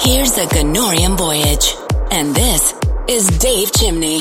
Here's the Ganorium Voyage. And this is Dave Chimney.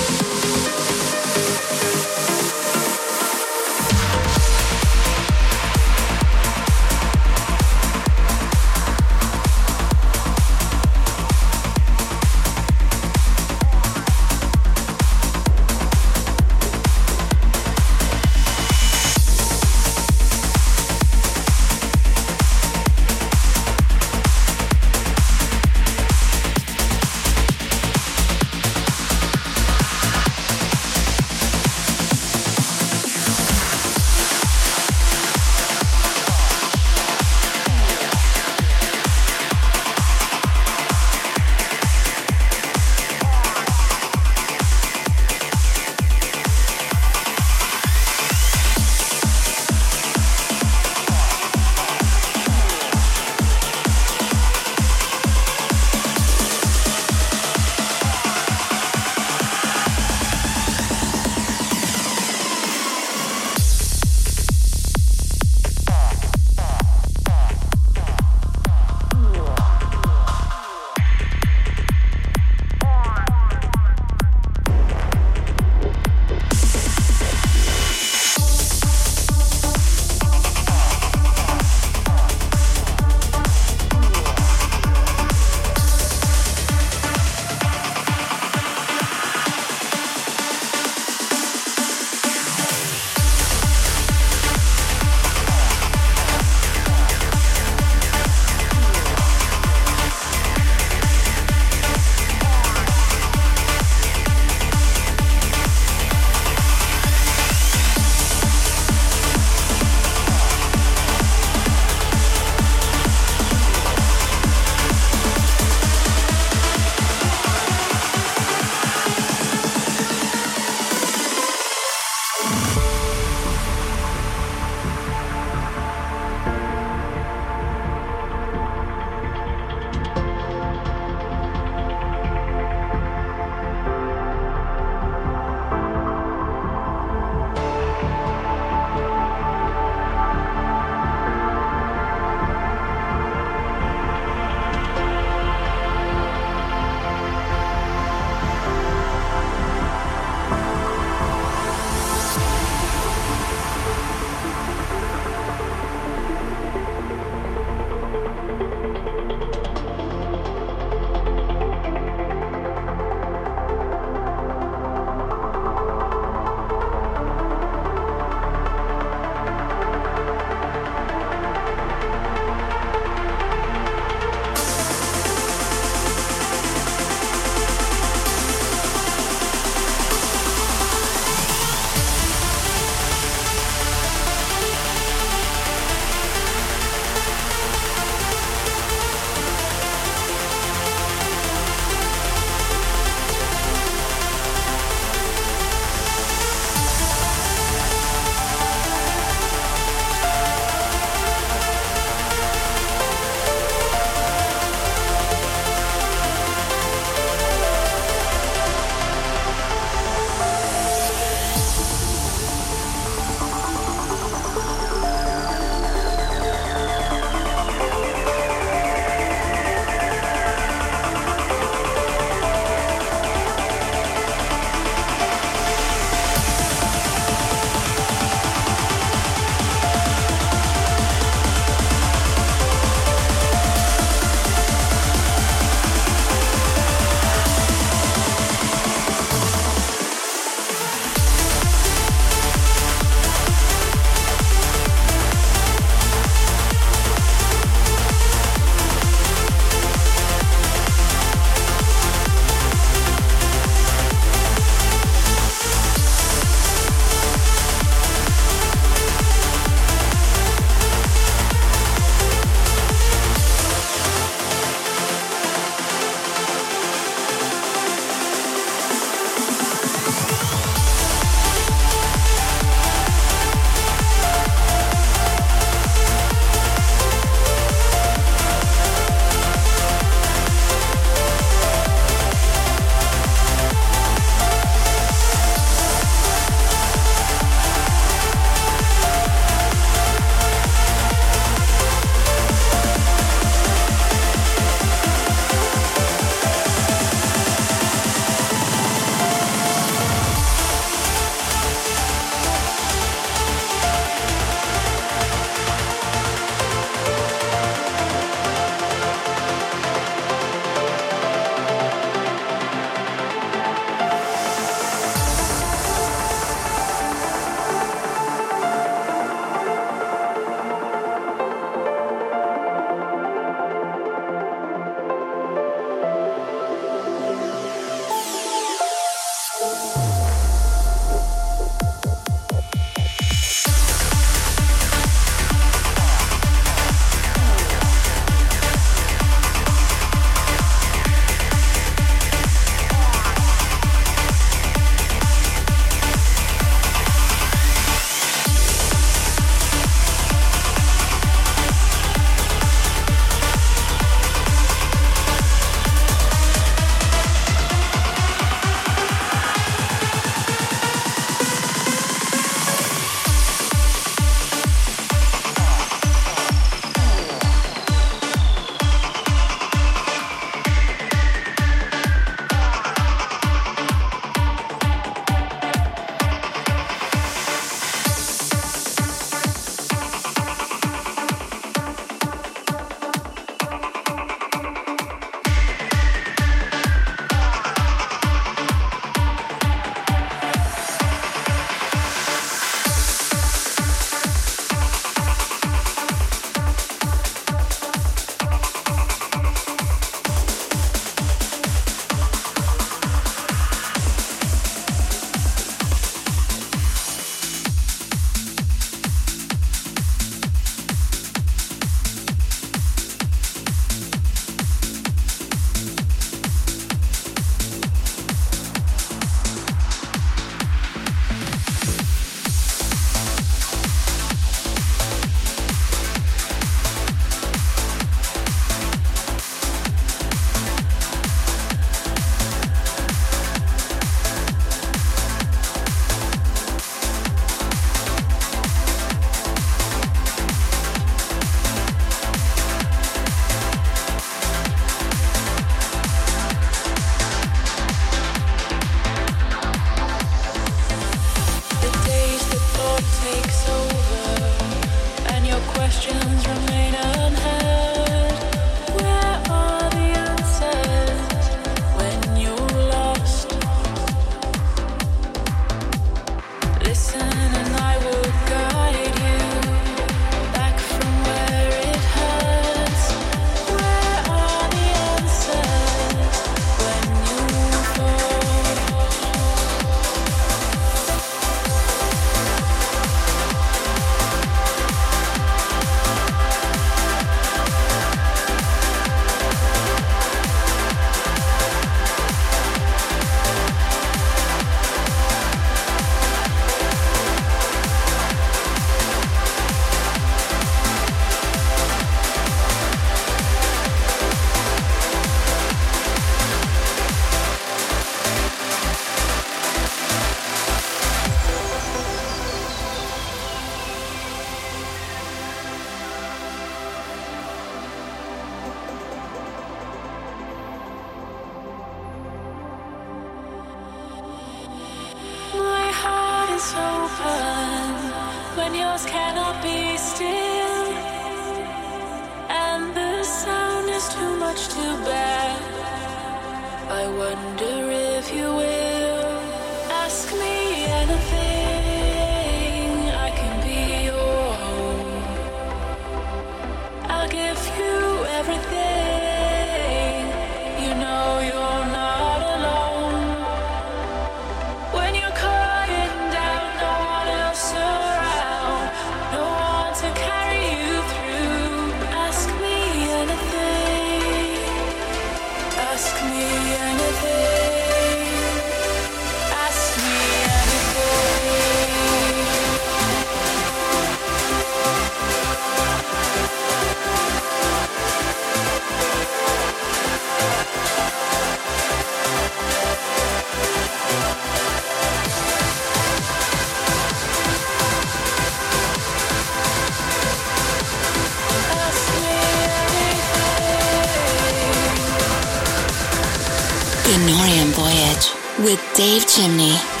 With Dave Chimney.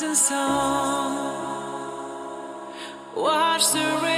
Rising sun. Watch the red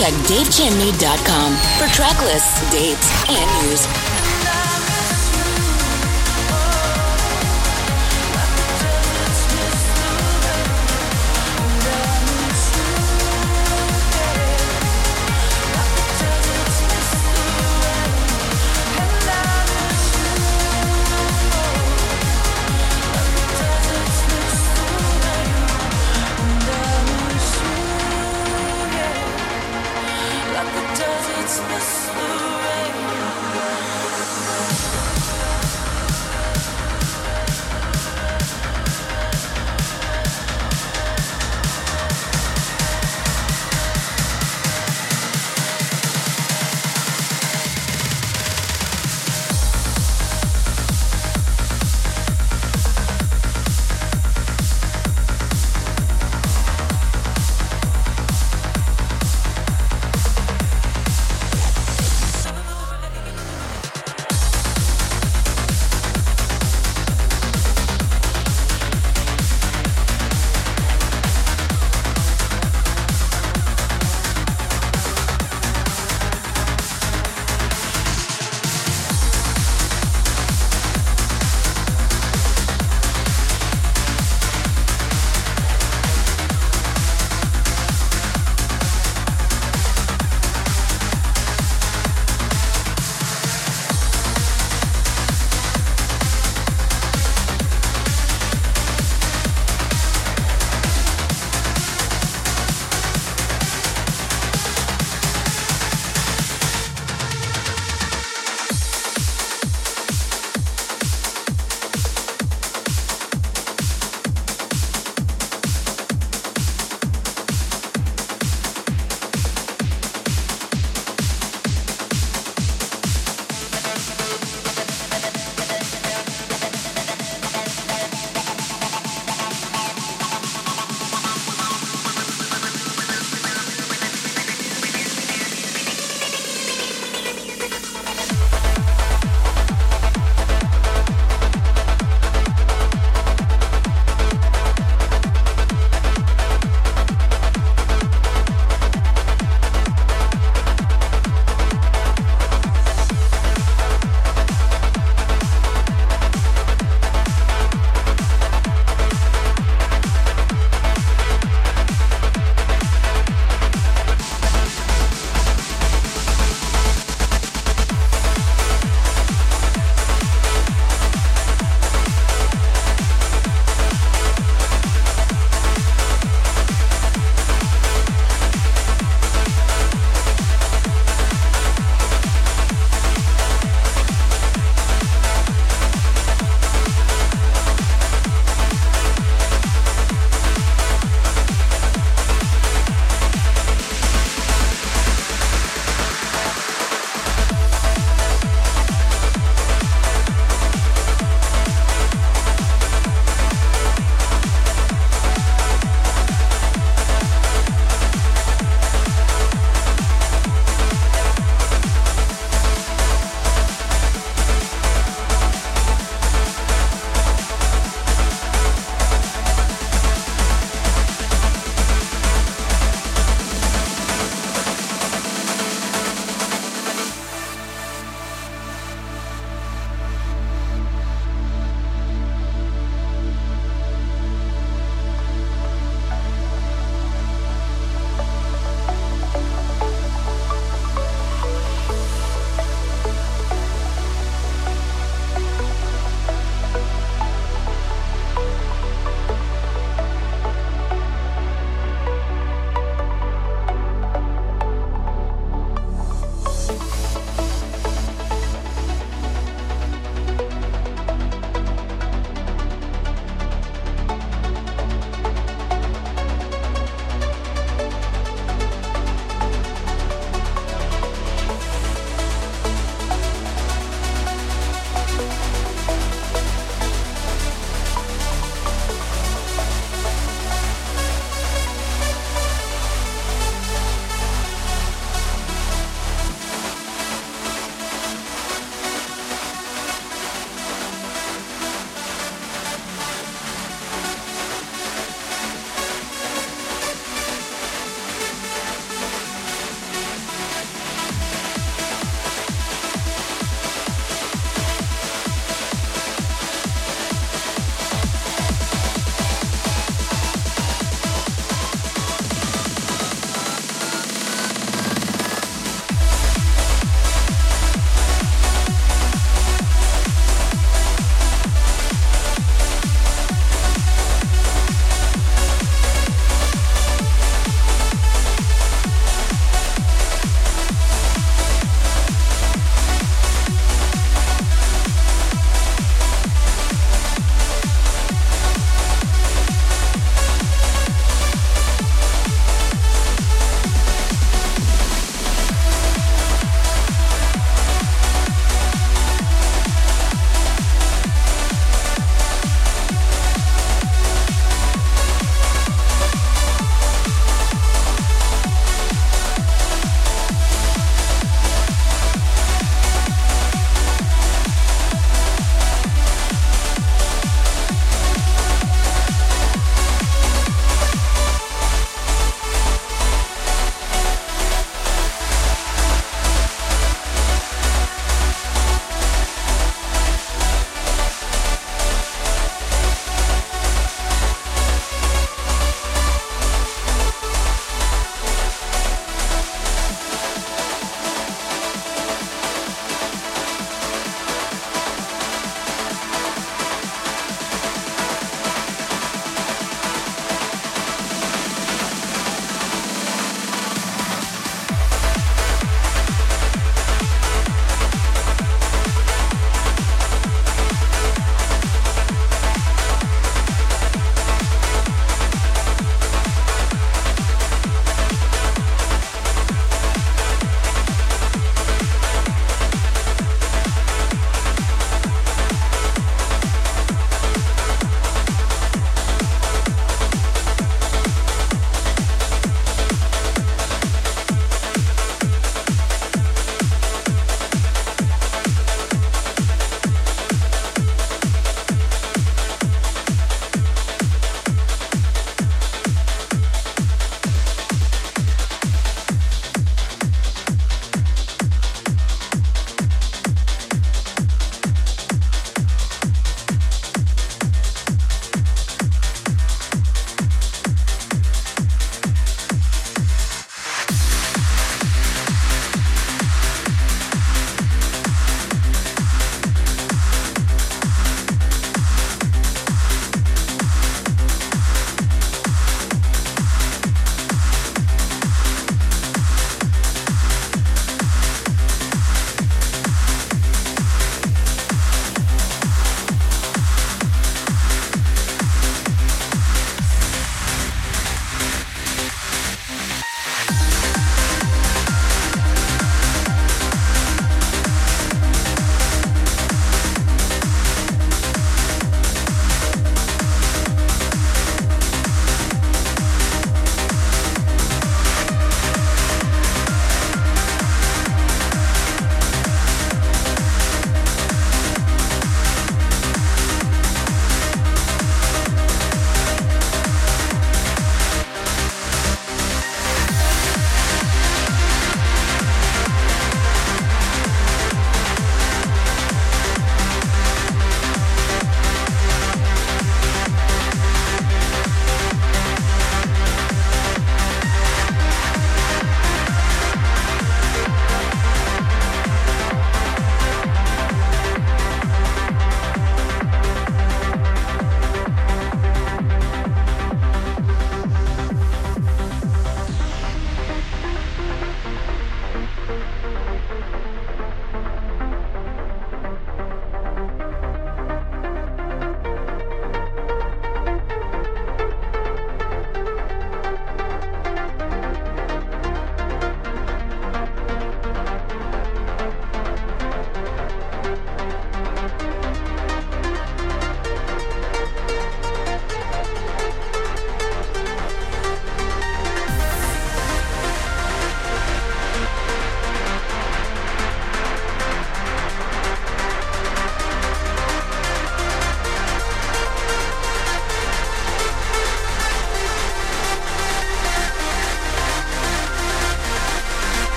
Check davechimney.com for track lists, dates, and news.